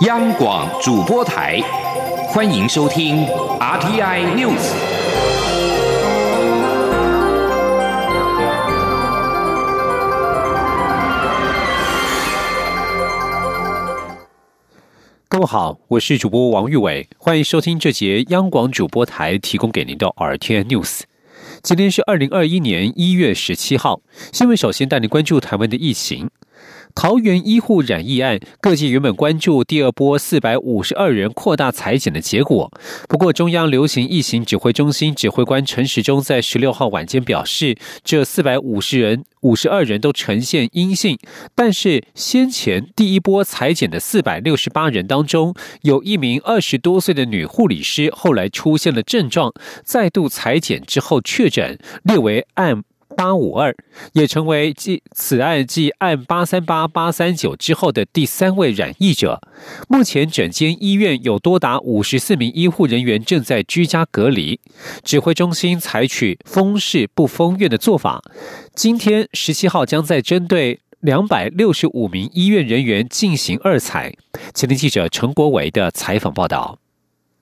央广主播台，欢迎收听 RTI News。各位好，我是主播王玉伟，欢迎收听这节央广主播台提供给您的 RTI News。今天是二零二一年一月十七号，新闻首先带您关注台湾的疫情。桃园医护染疫案，各界原本关注第二波四百五十二人扩大裁剪的结果。不过，中央流行疫情指挥中心指挥官陈时中在十六号晚间表示，这四百五十人、五十二人都呈现阴性，但是先前第一波裁剪的四百六十八人当中，有一名二十多岁的女护理师后来出现了症状，再度裁剪之后确诊，列为案。八五二也成为继此案继案八三八八三九之后的第三位染疫者。目前整间医院有多达五十四名医护人员正在居家隔离。指挥中心采取封市不封院的做法。今天十七号将在针对两百六十五名医院人员进行二采。前天记者陈国伟的采访报道。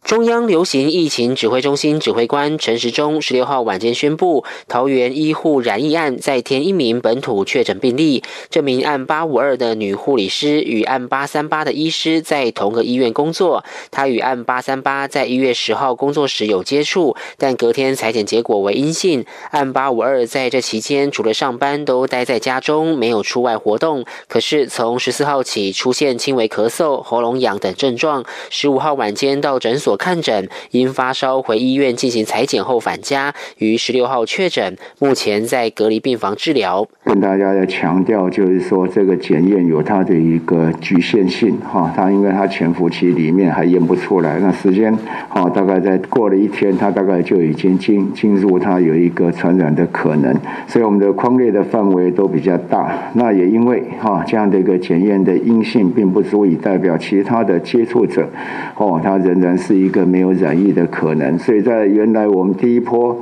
中央流行疫情指挥中心指挥官陈时中十六号晚间宣布，桃园医护染疫案再添一名本土确诊病例。这名案八五二的女护理师与案八三八的医师在同个医院工作。她与案八三八在一月十号工作时有接触，但隔天裁剪结果为阴性。案八五二在这期间除了上班都待在家中，没有出外活动。可是从十四号起出现轻微咳嗽、喉咙痒等症状，十五号晚间到诊所。所看诊，因发烧回医院进行裁剪后返家，于十六号确诊，目前在隔离病房治疗。跟大家要强调，就是说这个检验有它的一个局限性哈，它因为它潜伏期里面还验不出来，那时间哈大概在过了一天，它大概就已经进进入它有一个传染的可能，所以我们的框列的范围都比较大。那也因为哈这样的一个检验的阴性，并不足以代表其他的接触者哦，它仍然是。一个没有染疫的可能，所以在原来我们第一波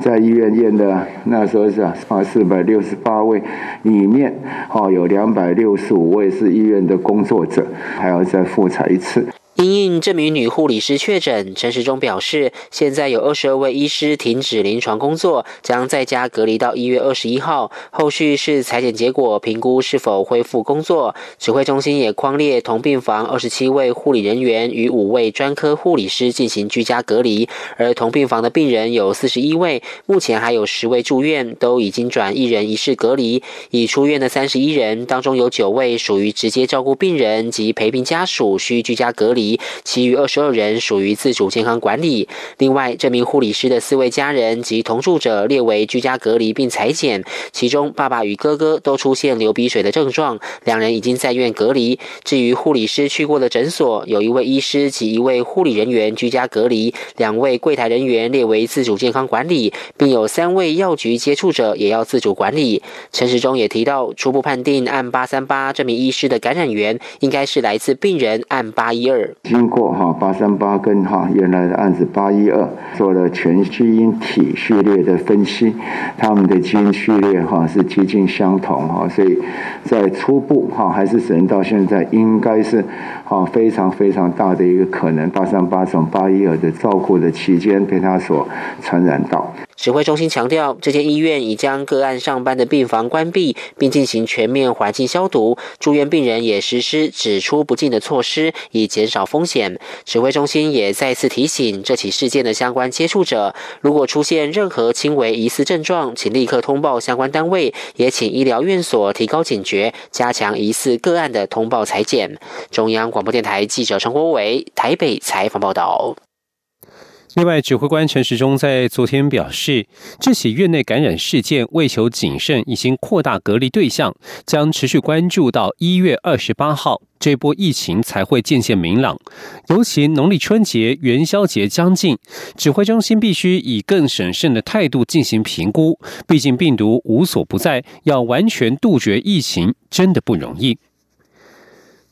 在医院验的那时候是啊四百六十八位里面，哦有两百六十五位是医院的工作者，还要再复查一次。因应这名女护理师确诊，陈时中表示，现在有二十二位医师停止临床工作，将在家隔离到一月二十一号。后续是裁剪结果评估是否恢复工作。指挥中心也框列同病房二十七位护理人员与五位专科护理师进行居家隔离，而同病房的病人有四十一位，目前还有十位住院，都已经转一人一室隔离。已出院的三十一人当中，有九位属于直接照顾病人及陪病家属需居家隔离。其余二十二人属于自主健康管理。另外，这名护理师的四位家人及同住者列为居家隔离并裁剪，其中爸爸与哥哥都出现流鼻水的症状，两人已经在院隔离。至于护理师去过的诊所，有一位医师及一位护理人员居家隔离，两位柜台人员列为自主健康管理，并有三位药局接触者也要自主管理。陈时中也提到，初步判定按八三八这名医师的感染源应该是来自病人按八一二。经过哈八三八跟哈原来的案子八一二做了全基因体序列的分析，他们的基因序列哈是接近相同哈，所以在初步哈还是只能到现在应该是哈非常非常大的一个可能，八三八从八一二的照顾的期间被他所传染到。指挥中心强调，这间医院已将个案上班的病房关闭，并进行全面环境消毒。住院病人也实施只出不进的措施，以减少风险。指挥中心也再次提醒这起事件的相关接触者，如果出现任何轻微疑似症状，请立刻通报相关单位，也请医疗院所提高警觉，加强疑似个案的通报裁剪。中央广播电台记者陈国伟台北采访报道。另外，指挥官陈时中在昨天表示，这起院内感染事件为求谨慎，已经扩大隔离对象，将持续关注到一月二十八号，这波疫情才会渐渐明朗。尤其农历春节、元宵节将近，指挥中心必须以更审慎的态度进行评估。毕竟病毒无所不在，要完全杜绝疫情真的不容易。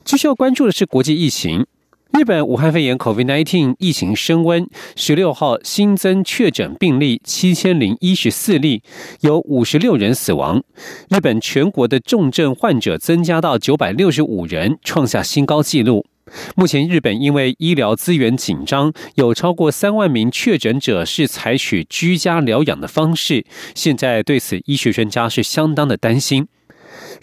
继续要关注的是国际疫情。日本武汉肺炎 （COVID-19） 疫情升温，十六号新增确诊病例七千零一十四例，有五十六人死亡。日本全国的重症患者增加到九百六十五人，创下新高纪录。目前日本因为医疗资源紧张，有超过三万名确诊者是采取居家疗养的方式。现在对此，医学专家是相当的担心。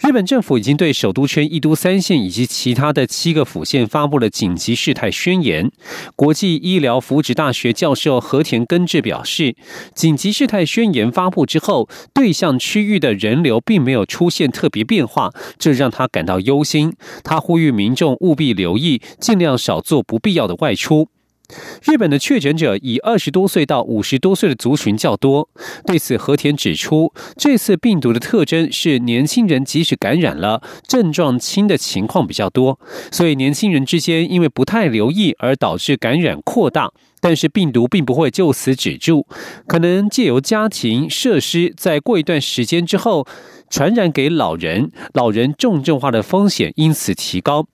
日本政府已经对首都圈一都三县以及其他的七个府县发布了紧急事态宣言。国际医疗福祉大学教授和田根治表示，紧急事态宣言发布之后，对象区域的人流并没有出现特别变化，这让他感到忧心。他呼吁民众务必留意，尽量少做不必要的外出。日本的确诊者以二十多岁到五十多岁的族群较多。对此，和田指出，这次病毒的特征是年轻人即使感染了，症状轻的情况比较多，所以年轻人之间因为不太留意而导致感染扩大。但是病毒并不会就此止住，可能借由家庭设施，在过一段时间之后传染给老人，老人重症化的风险因此提高。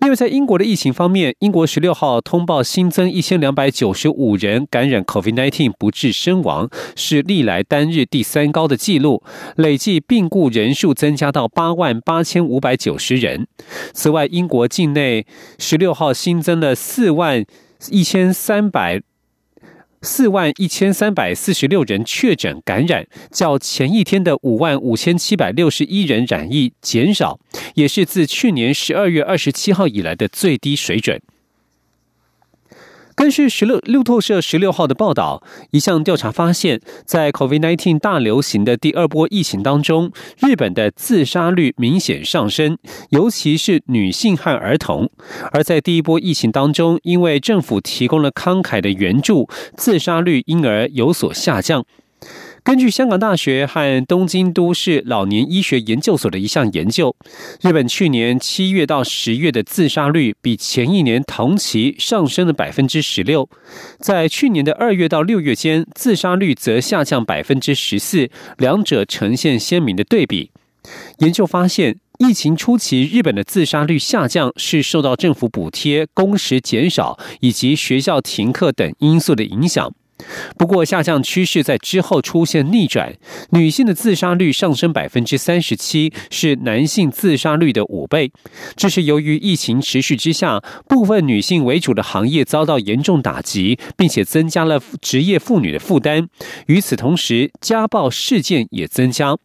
另外，在英国的疫情方面，英国十六号通报新增一千两百九十五人感染 COVID-19 不治身亡，是历来单日第三高的纪录，累计病故人数增加到八万八千五百九十人。此外，英国境内十六号新增了四万一千三百。四万一千三百四十六人确诊感染，较前一天的五万五千七百六十一人染疫减少，也是自去年十二月二十七号以来的最低水准。根据十六路透社十六号的报道，一项调查发现，在 COVID-19 大流行的第二波疫情当中，日本的自杀率明显上升，尤其是女性和儿童。而在第一波疫情当中，因为政府提供了慷慨的援助，自杀率因而有所下降。根据香港大学和东京都市老年医学研究所的一项研究，日本去年七月到十月的自杀率比前一年同期上升了百分之十六，在去年的二月到六月间，自杀率则下降百分之十四，两者呈现鲜明的对比。研究发现，疫情初期日本的自杀率下降是受到政府补贴、工时减少以及学校停课等因素的影响。不过，下降趋势在之后出现逆转，女性的自杀率上升百分之三十七，是男性自杀率的五倍。这是由于疫情持续之下，部分女性为主的行业遭到严重打击，并且增加了职业妇女的负担。与此同时，家暴事件也增加。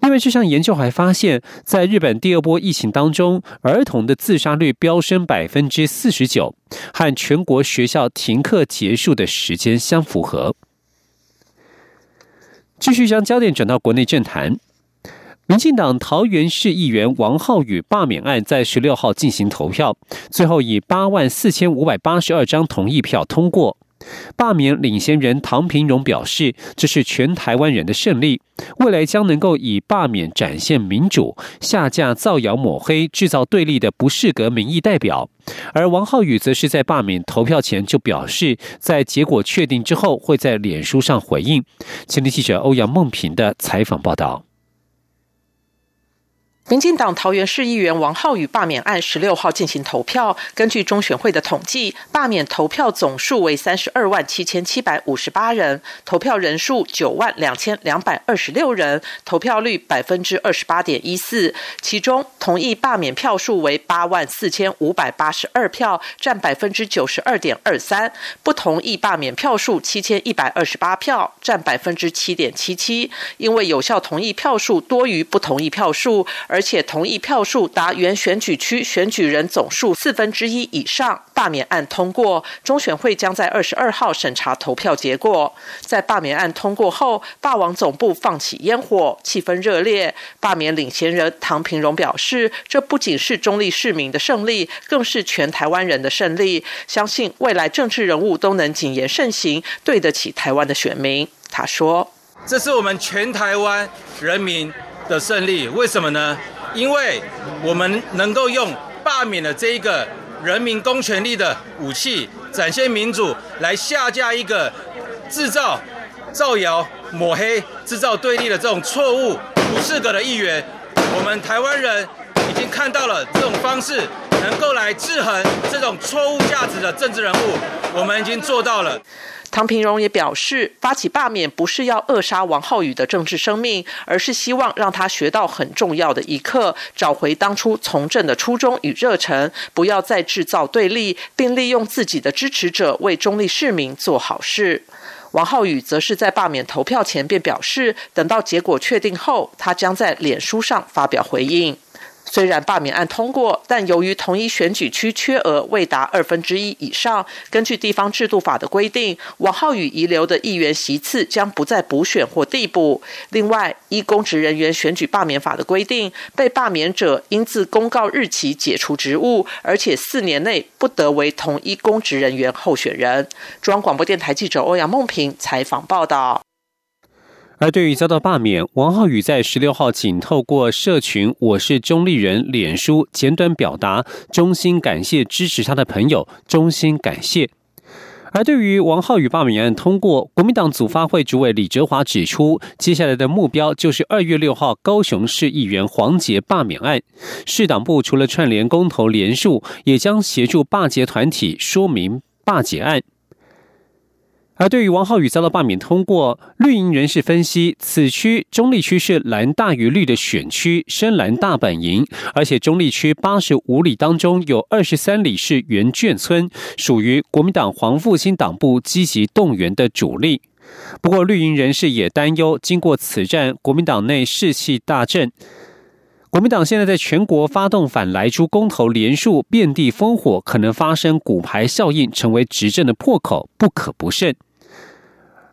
另外，这项研究还发现，在日本第二波疫情当中，儿童的自杀率飙升百分之四十九，和全国学校停课结束的时间相符合。继续将焦点转到国内政坛，民进党桃园市议员王浩宇罢免案在十六号进行投票，最后以八万四千五百八十二张同意票通过。罢免领先人唐平荣表示，这是全台湾人的胜利，未来将能够以罢免展现民主，下架造谣抹黑、制造对立的不适格民意代表。而王浩宇则是在罢免投票前就表示，在结果确定之后，会在脸书上回应。前天记者欧阳梦平的采访报道。民进党桃园市议员王浩宇罢免案十六号进行投票。根据中选会的统计，罢免投票总数为三十二万七千七百五十八人，投票人数九万两千两百二十六人，投票率百分之二十八点一四。其中同意罢免票数为八万四千五百八十二票，占百分之九十二点二三；不同意罢免票数七千一百二十八票，占百分之七点七七。因为有效同意票数多于不同意票数。而且同意票数达原选举区选举人总数四分之一以上，罢免案通过。中选会将在二十二号审查投票结果。在罢免案通过后，霸王总部放起烟火，气氛热烈。罢免领衔人唐平荣表示，这不仅是中立市民的胜利，更是全台湾人的胜利。相信未来政治人物都能谨言慎行，对得起台湾的选民。他说：“这是我们全台湾人民。”的胜利，为什么呢？因为我们能够用罢免的这一个人民公权力的武器，展现民主，来下架一个制造造谣、抹黑、制造对立的这种错误、不适格的议员。我们台湾人已经看到了这种方式能够来制衡这种错误价值的政治人物，我们已经做到了。唐平荣也表示，发起罢免不是要扼杀王浩宇的政治生命，而是希望让他学到很重要的一课，找回当初从政的初衷与热忱，不要再制造对立，并利用自己的支持者为中立市民做好事。王浩宇则是在罢免投票前便表示，等到结果确定后，他将在脸书上发表回应。虽然罢免案通过，但由于同一选举区缺额未达二分之一以上，根据地方制度法的规定，王浩宇遗留的议员席次将不再补选或递补。另外，依公职人员选举罢免法的规定，被罢免者应自公告日起解除职务，而且四年内不得为同一公职人员候选人。中央广播电台记者欧阳梦平采访报道。而对于遭到罢免，王浩宇在十六号仅透过社群“我是中立人”脸书简短表达衷心感谢支持他的朋友，衷心感谢。而对于王浩宇罢免案通过，国民党组发会主委李哲华指出，接下来的目标就是二月六号高雄市议员黄杰罢免案。市党部除了串联公投联署，也将协助罢捷团体说明罢捷案。而对于王浩宇遭到罢免通过，绿营人士分析，此区中立区是蓝大于绿的选区，深蓝大本营，而且中立区八十五里当中有二十三里是原眷村，属于国民党黄复兴党部积极动员的主力。不过，绿营人士也担忧，经过此战，国民党内士气大振，国民党现在在全国发动反莱猪公投连数，遍地烽火，可能发生骨牌效应，成为执政的破口，不可不慎。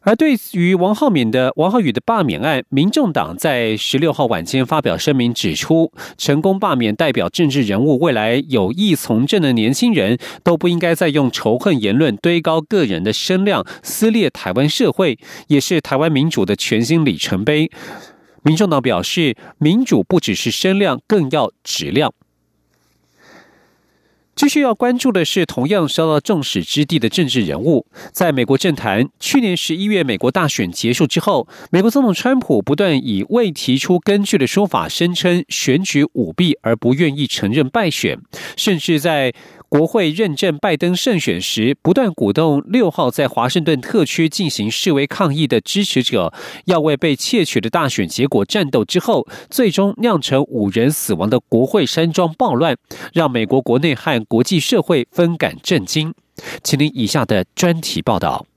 而对于王浩敏的王浩宇的罢免案，民众党在十六号晚间发表声明，指出成功罢免代表政治人物未来有意从政的年轻人都不应该再用仇恨言论堆高个人的声量，撕裂台湾社会，也是台湾民主的全新里程碑。民众党表示，民主不只是声量，更要质量。继续要关注的是，同样受到众矢之的的政治人物，在美国政坛，去年十一月美国大选结束之后，美国总统川普不断以未提出根据的说法，声称选举舞弊，而不愿意承认败选，甚至在。国会认证拜登胜选时，不断鼓动六号在华盛顿特区进行示威抗议的支持者，要为被窃取的大选结果战斗。之后，最终酿成五人死亡的国会山庄暴乱，让美国国内和国际社会分感震惊。请您以下的专题报道。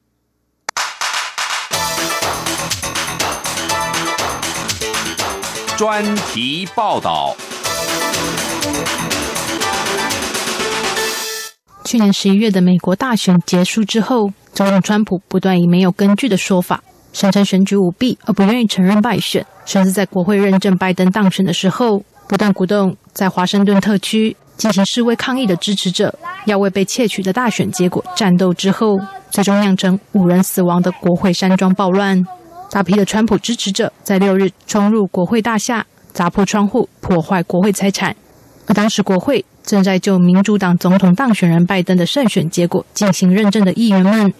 专题报道。去年十一月的美国大选结束之后，总统川普不断以没有根据的说法，声称选举舞弊，而不愿意承认败选，甚至在国会认证拜登当选的时候，不断鼓动在华盛顿特区进行示威抗议的支持者，要为被窃取的大选结果战斗。之后，最终酿成五人死亡的国会山庄暴乱，大批的川普支持者在六日冲入国会大厦，砸破窗户，破坏国会财产。当时国会。正在就民主党总统当选人拜登的胜选结果进行认证的议员们，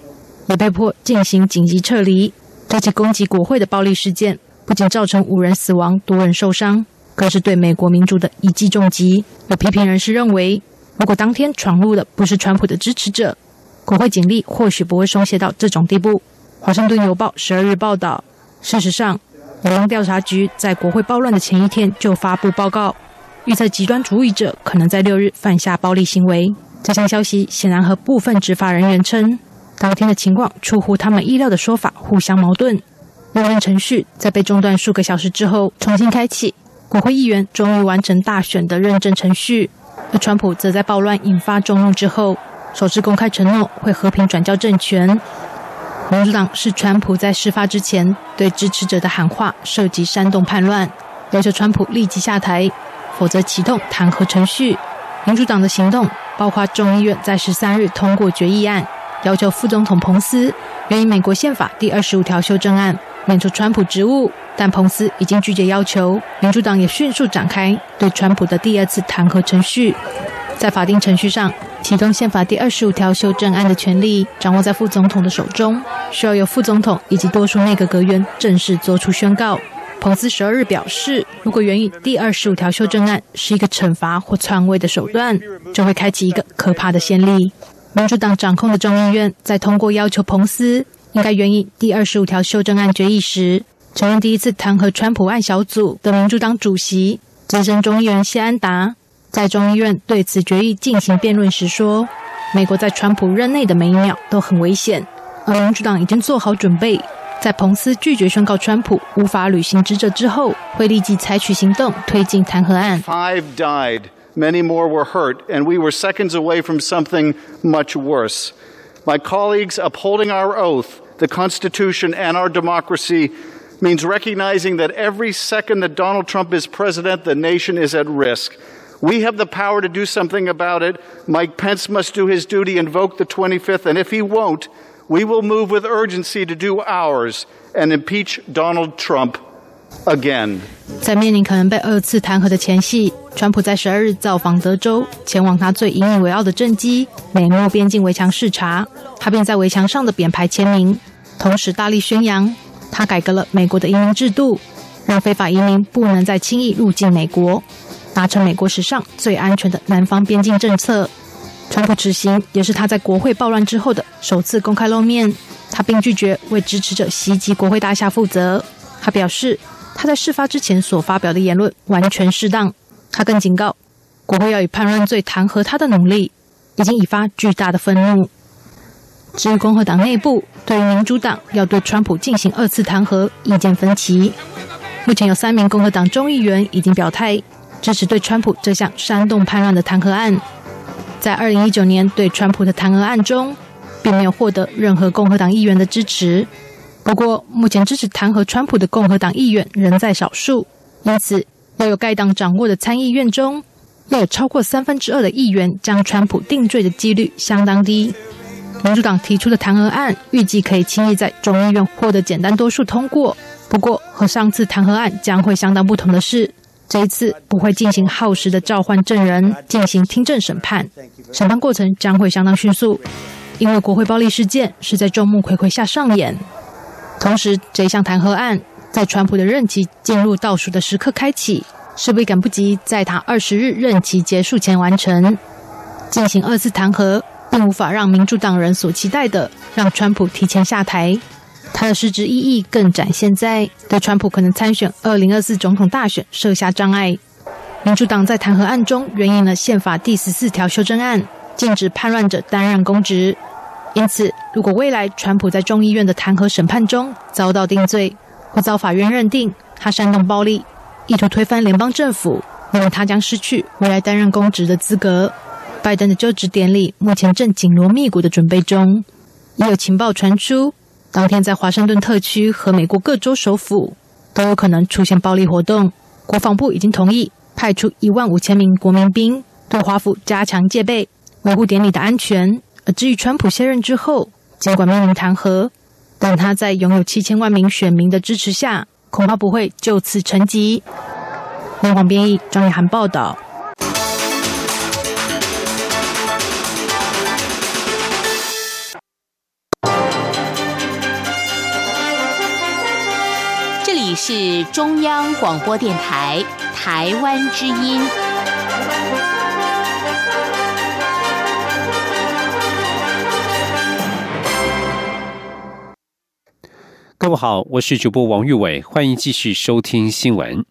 也被迫进行紧急撤离。这起攻击国会的暴力事件，不仅造成五人死亡、多人受伤，更是对美国民主的一记重击。有批评人士认为，如果当天闯入的不是川普的支持者，国会警力或许不会松懈到这种地步。华盛顿邮报十二日报道，事实上，联邦调查局在国会暴乱的前一天就发布报告。预测极端主义者可能在六日犯下暴力行为。这项消息显然和部分执法人员称，当天的情况出乎他们意料的说法互相矛盾。认证程序在被中断数个小时之后重新开启，国会议员终于完成大选的认证程序。而川普则在暴乱引发众怒之后，首次公开承诺会和平转交政权。民主党是川普在事发之前对支持者的喊话涉及煽动叛乱，要求川普立即下台。否则启动弹劾程序。民主党的行动包括众议院在十三日通过决议案，要求副总统彭斯援引美国宪法第二十五条修正案免除川普职务，但彭斯已经拒绝要求。民主党也迅速展开对川普的第二次弹劾程序。在法定程序上，启动宪法第二十五条修正案的权利掌握在副总统的手中，需要由副总统以及多数内阁阁员正式作出宣告。彭斯十二日表示，如果援引第二十五条修正案是一个惩罚或篡位的手段，就会开启一个可怕的先例。民主党掌控的众议院在通过要求彭斯应该援引第二十五条修正案决议时，承认第一次弹劾川普案小组的民主党主席资深众议员谢安达在众议院对此决议进行辩论时说：“美国在川普任内的每一秒都很危险，而民主党已经做好准备，在彭斯拒绝宣告川普无法履行职责之后，会立即采取行动推进弹劾案。” Five died. Many more were hurt, and we were seconds away from something much worse. My colleagues, upholding our oath, the Constitution, and our democracy means recognizing that every second that Donald Trump is president, the nation is at risk. We have the power to do something about it. Mike Pence must do his duty, invoke the 25th, and if he won't, we will move with urgency to do ours and impeach Donald Trump again. 在面临可能被二次弹劾的前夕，川普在十二日造访德州，前往他最引以为傲的政绩——美墨边境围墙视察。他便在围墙上的匾牌签名，同时大力宣扬他改革了美国的移民制度，让非法移民不能再轻易入境美国，达成美国史上最安全的南方边境政策。川普执行也是他在国会暴乱之后的首次公开露面，他并拒绝为支持者袭击国会大厦负责。他表示。他在事发之前所发表的言论完全适当。他更警告，国会要以叛乱罪弹劾他的努力，已经引发巨大的愤怒。至于共和党内部对于民主党要对川普进行二次弹劾意见分歧，目前有三名共和党众议员已经表态支持对川普这项煽动叛乱的弹劾案。在二零一九年对川普的弹劾案中，并没有获得任何共和党议员的支持。不过，目前支持弹劾川普的共和党议员仍在少数，因此要有该党掌握的参议院中要有超过三分之二的议员将川普定罪的几率相当低。民主党提出的弹劾案预计可以轻易在众议院获得简单多数通过。不过，和上次弹劾案将会相当不同的是，这一次不会进行耗时的召唤证人进行听证审判，审判过程将会相当迅速，因为国会暴力事件是在众目睽睽下上演。同时，这项弹劾案在川普的任期进入倒数的时刻开启，势必赶不及在他二十日任期结束前完成进行二次弹劾，并无法让民主党人所期待的让川普提前下台。它的实质意义更展现在对川普可能参选二零二四总统大选设下障碍。民主党在弹劾案中援引了宪法第十四条修正案，禁止叛乱者担任公职。因此，如果未来川普在众议院的弹劾审判中遭到定罪，或遭法院认定他煽动暴力、意图推翻联邦政府，那么他将失去未来担任公职的资格。拜登的就职典礼目前正紧锣密鼓的准备中，也有情报传出，当天在华盛顿特区和美国各州首府都有可能出现暴力活动。国防部已经同意派出一万五千名国民兵对华府加强戒备，维护典礼的安全。而至于川普卸任之后，尽管面临弹劾，但他在拥有七千万名选民的支持下，恐怕不会就此沉寂。南广编译张雨涵报道。是中央广播电台台湾之音。各位好，我是主播王玉伟，欢迎继续收听新闻。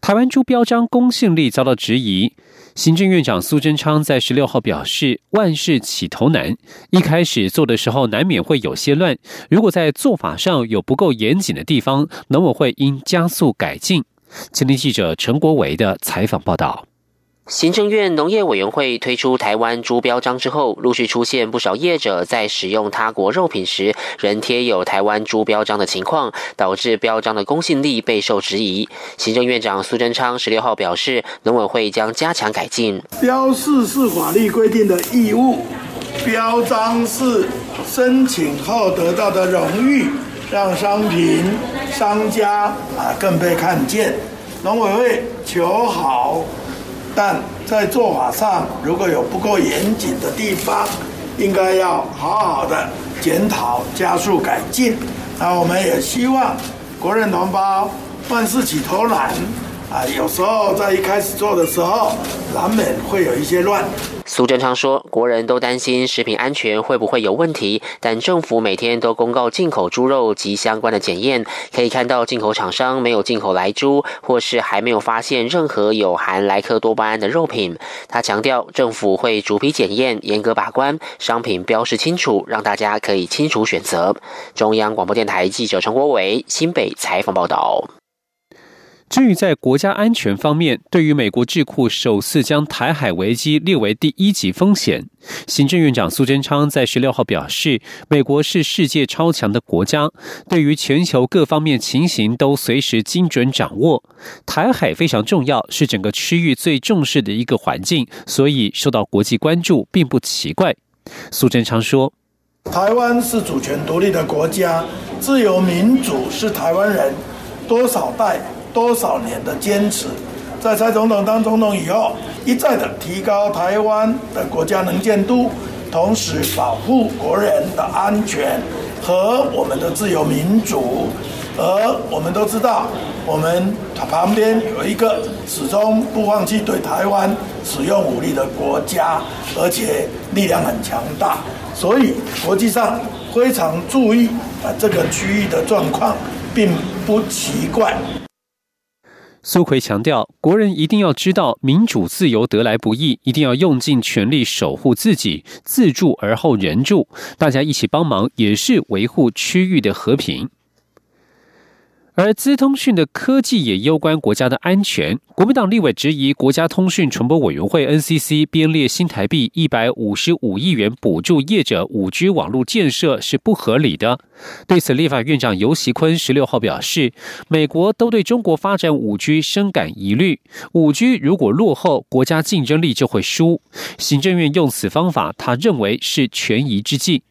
台湾猪标章公信力遭到质疑，行政院长苏贞昌在十六号表示，万事起头难，一开始做的时候难免会有些乱，如果在做法上有不够严谨的地方，农委会应加速改进。前天记者陈国维的采访报道。行政院农业委员会推出台湾猪标章之后，陆续出现不少业者在使用他国肉品时仍贴有台湾猪标章的情况，导致标章的公信力备受质疑。行政院长苏贞昌十六号表示，农委会将加强改进。标示是法律规定的义务，标章是申请后得到的荣誉，让商品商家啊更被看见。农委会求好。但在做法上，如果有不够严谨的地方，应该要好好的检讨，加速改进。那我们也希望国人同胞万事起头难，啊，有时候在一开始做的时候，难免会有一些乱。苏贞昌说，国人都担心食品安全会不会有问题，但政府每天都公告进口猪肉及相关的检验，可以看到进口厂商没有进口来猪，或是还没有发现任何有含莱克多巴胺的肉品。他强调，政府会逐批检验，严格把关，商品标示清楚，让大家可以清楚选择。中央广播电台记者陈国伟新北采访报道。至于在国家安全方面，对于美国智库首次将台海危机列为第一级风险，行政院长苏贞昌在十六号表示，美国是世界超强的国家，对于全球各方面情形都随时精准掌握。台海非常重要，是整个区域最重视的一个环境，所以受到国际关注并不奇怪。苏贞昌说：“台湾是主权独立的国家，自由民主是台湾人多少代。”多少年的坚持，在蔡总统当总统以后，一再的提高台湾的国家能见度，同时保护国人的安全和我们的自由民主。而我们都知道，我们旁边有一个始终不放弃对台湾使用武力的国家，而且力量很强大，所以国际上非常注意啊这个区域的状况，并不奇怪。苏奎强调，国人一定要知道民主自由得来不易，一定要用尽全力守护自己，自助而后人助，大家一起帮忙，也是维护区域的和平。而资通讯的科技也攸关国家的安全。国民党立委质疑国家通讯传播委员会 NCC 编列新台币一百五十五亿元补助业者五 G 网络建设是不合理的。对此，立法院长游锡坤十六号表示，美国都对中国发展五 G 深感疑虑，五 G 如果落后，国家竞争力就会输。行政院用此方法，他认为是权宜之计。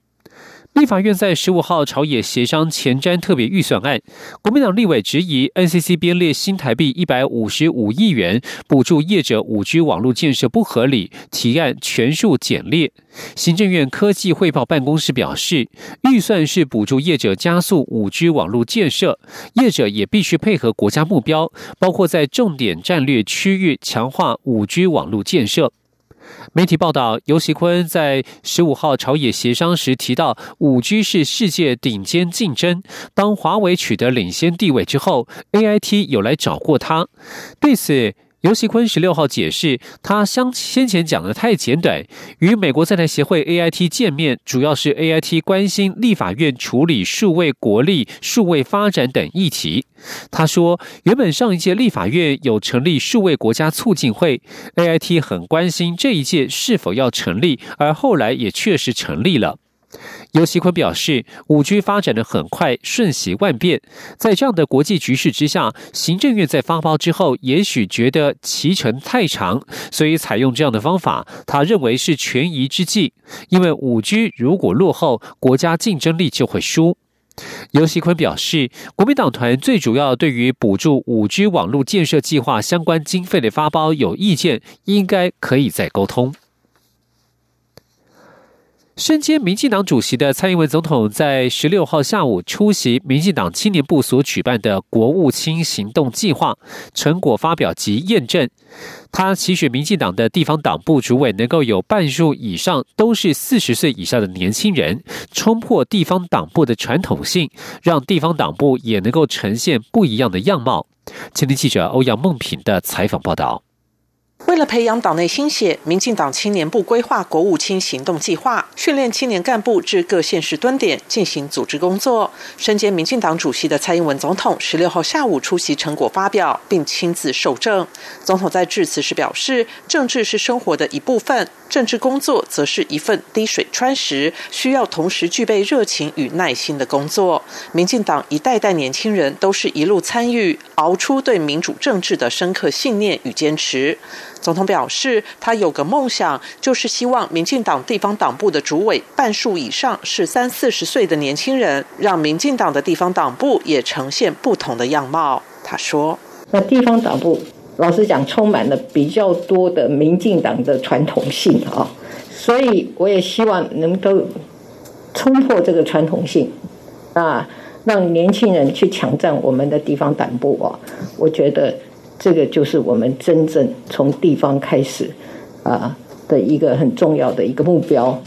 立法院在十五号朝野协商前瞻特别预算案，国民党立委质疑 NCC 编列新台币一百五十五亿元补助业者五 G 网络建设不合理，提案全数减列。行政院科技汇报办公室表示，预算是补助业者加速五 G 网络建设，业者也必须配合国家目标，包括在重点战略区域强化五 G 网络建设。媒体报道，尤锡坤在十五号朝野协商时提到，五 G 是世界顶尖竞争。当华为取得领先地位之后，A I T 有来找过他。对此。尤锡坤十六号解释，他相先前讲的太简短。与美国在台协会 AIT 见面，主要是 AIT 关心立法院处理数位国力、数位发展等议题。他说，原本上一届立法院有成立数位国家促进会，AIT 很关心这一届是否要成立，而后来也确实成立了。尤锡坤表示，五 G 发展的很快，瞬息万变，在这样的国际局势之下，行政院在发包之后，也许觉得期程太长，所以采用这样的方法，他认为是权宜之计。因为五 G 如果落后，国家竞争力就会输。尤锡坤表示，国民党团最主要对于补助五 G 网络建设计划相关经费的发包有意见，应该可以再沟通。身兼民进党主席的蔡英文总统在十六号下午出席民进党青年部所举办的国务卿行动计划成果发表及验证。他期许民进党的地方党部主委能够有半数以上都是四十岁以上的年轻人，冲破地方党部的传统性，让地方党部也能够呈现不一样的样貌。青年记者欧阳梦平的采访报道。为了培养党内新血，民进党青年部规划国务卿行动计划，训练青年干部至各县市蹲点进行组织工作。身兼民进党主席的蔡英文总统十六号下午出席成果发表，并亲自受证。总统在致辞时表示：“政治是生活的一部分，政治工作则是一份滴水穿石，需要同时具备热情与耐心的工作。民进党一代代年轻人都是一路参与，熬出对民主政治的深刻信念与坚持。”总统表示，他有个梦想，就是希望民进党地方党部的主委半数以上是三四十岁的年轻人，让民进党的地方党部也呈现不同的样貌。他说：“那地方党部，老实讲，充满了比较多的民进党的传统性啊，所以我也希望能够冲破这个传统性啊，让年轻人去抢占我们的地方党部啊，我觉得。”这个就是我们真正从地方开始啊的一个很重要的一个目标。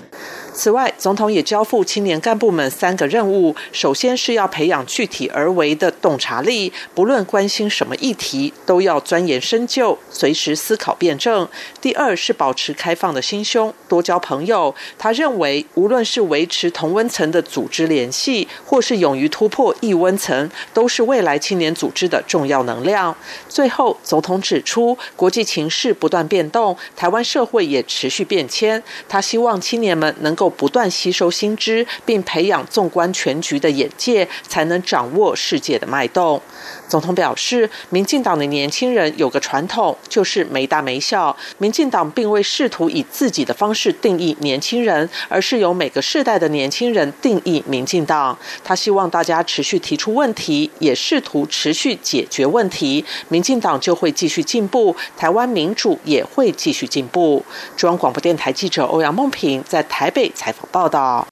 此外，总统也交付青年干部们三个任务：首先是要培养具体而为的洞察力，不论关心什么议题，都要钻研深究，随时思考辩证；第二是保持开放的心胸，多交朋友。他认为，无论是维持同温层的组织联系，或是勇于突破异温层，都是未来青年组织的重要能量。最后，总统指出，国际情势不断变动，台湾社会也持续变迁。他希望青年们能够。不断吸收新知，并培养纵观全局的眼界，才能掌握世界的脉动。总统表示，民进党的年轻人有个传统，就是没大没小。民进党并未试图以自己的方式定义年轻人，而是由每个世代的年轻人定义民进党。他希望大家持续提出问题，也试图持续解决问题，民进党就会继续进步，台湾民主也会继续进步。中央广播电台记者欧阳梦平在台北。采访报道。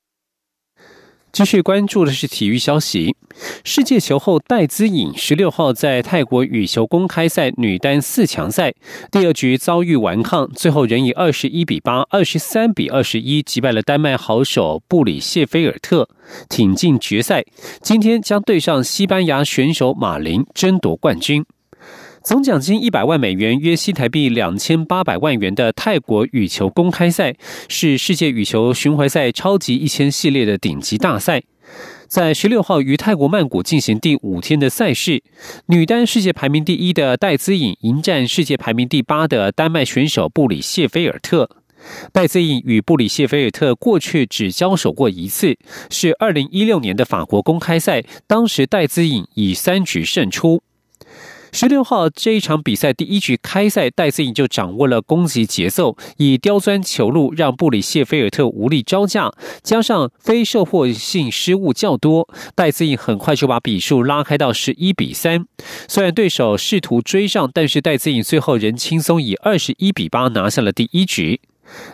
继续关注的是体育消息。世界球后戴资颖十六号在泰国羽球公开赛女单四强赛第二局遭遇顽抗，最后仍以二十一比八、二十三比二十一击败了丹麦好手布里谢菲尔特，挺进决赛。今天将对上西班牙选手马林，争夺冠军。总奖金一百万美元，约新台币两千八百万元的泰国羽球公开赛，是世界羽球巡回赛超级一千系列的顶级大赛。在十六号于泰国曼谷进行第五天的赛事，女单世界排名第一的戴资颖迎战世界排名第八的丹麦选手布里谢菲尔特。戴资颖与布里谢菲尔特过去只交手过一次，是二零一六年的法国公开赛，当时戴资颖以三局胜出。十六号这一场比赛第一局开赛，戴资颖就掌握了攻击节奏，以刁钻球路让布里谢菲尔特无力招架，加上非受迫性失误较多，戴资颖很快就把比数拉开到十一比三。虽然对手试图追上，但是戴资颖最后仍轻松以二十一比八拿下了第一局。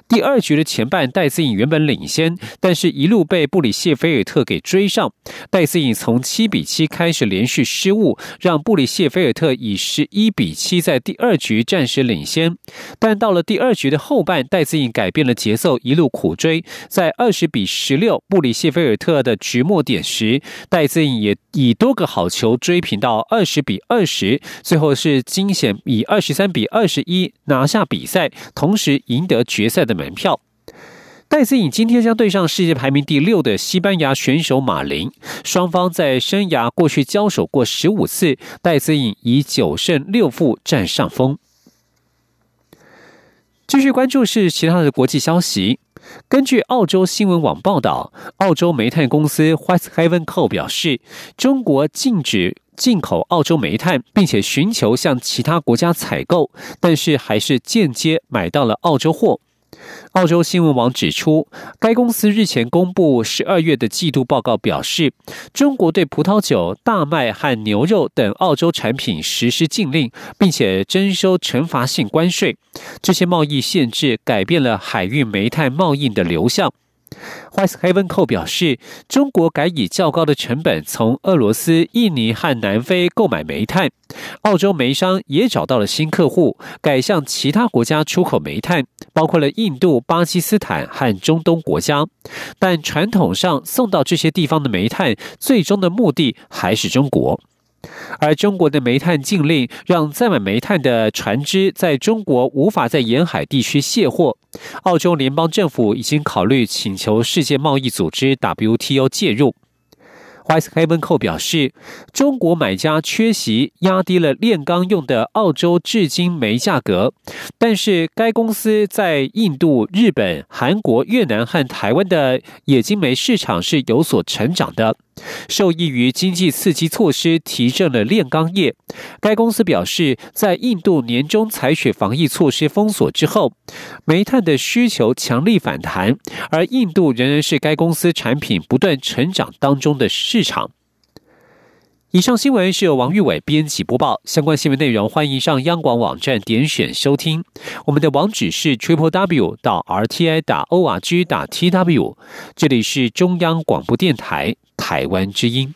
第二局的前半，戴资颖原本领先，但是一路被布里谢菲尔特给追上。戴资颖从七比七开始连续失误，让布里谢菲尔特以十一比七在第二局暂时领先。但到了第二局的后半，戴资颖改变了节奏，一路苦追，在二十比十六布里谢菲尔特的局末点时，戴资颖也以多个好球追平到二十比二十，最后是惊险以二十三比二十一拿下比赛，同时赢得决。决赛的门票，戴资颖今天将对上世界排名第六的西班牙选手马林。双方在生涯过去交手过十五次，戴资颖以九胜六负占上风。继续关注是其他的国际消息。根据澳洲新闻网报道，澳洲煤炭公司 Whitehaven Coal 表示，中国禁止进口澳洲煤炭，并且寻求向其他国家采购，但是还是间接买到了澳洲货。澳洲新闻网指出，该公司日前公布十二月的季度报告，表示中国对葡萄酒、大麦和牛肉等澳洲产品实施禁令，并且征收惩罚性关税。这些贸易限制改变了海运煤炭贸易的流向。Whitehaven Co 表示，中国改以较高的成本从俄罗斯、印尼和南非购买煤炭。澳洲煤商也找到了新客户，改向其他国家出口煤炭，包括了印度、巴基斯坦和中东国家。但传统上送到这些地方的煤炭，最终的目的还是中国。而中国的煤炭禁令，让载满煤炭的船只在中国无法在沿海地区卸货。澳洲联邦政府已经考虑请求世界贸易组织 WTO 介入。Whitehaven Co 表示，中国买家缺席，压低了炼钢用的澳洲至今煤价格。但是，该公司在印度、日本、韩国、越南和台湾的冶金煤市场是有所成长的。受益于经济刺激措施，提振了炼钢业。该公司表示，在印度年中采取防疫措施封锁之后，煤炭的需求强力反弹，而印度仍然是该公司产品不断成长当中的市场。以上新闻是由王玉伟编辑播报，相关新闻内容欢迎上央广网站点选收听。我们的网址是 triple w 到 r t i 打 o r g 打 t w，这里是中央广播电台。台湾之音。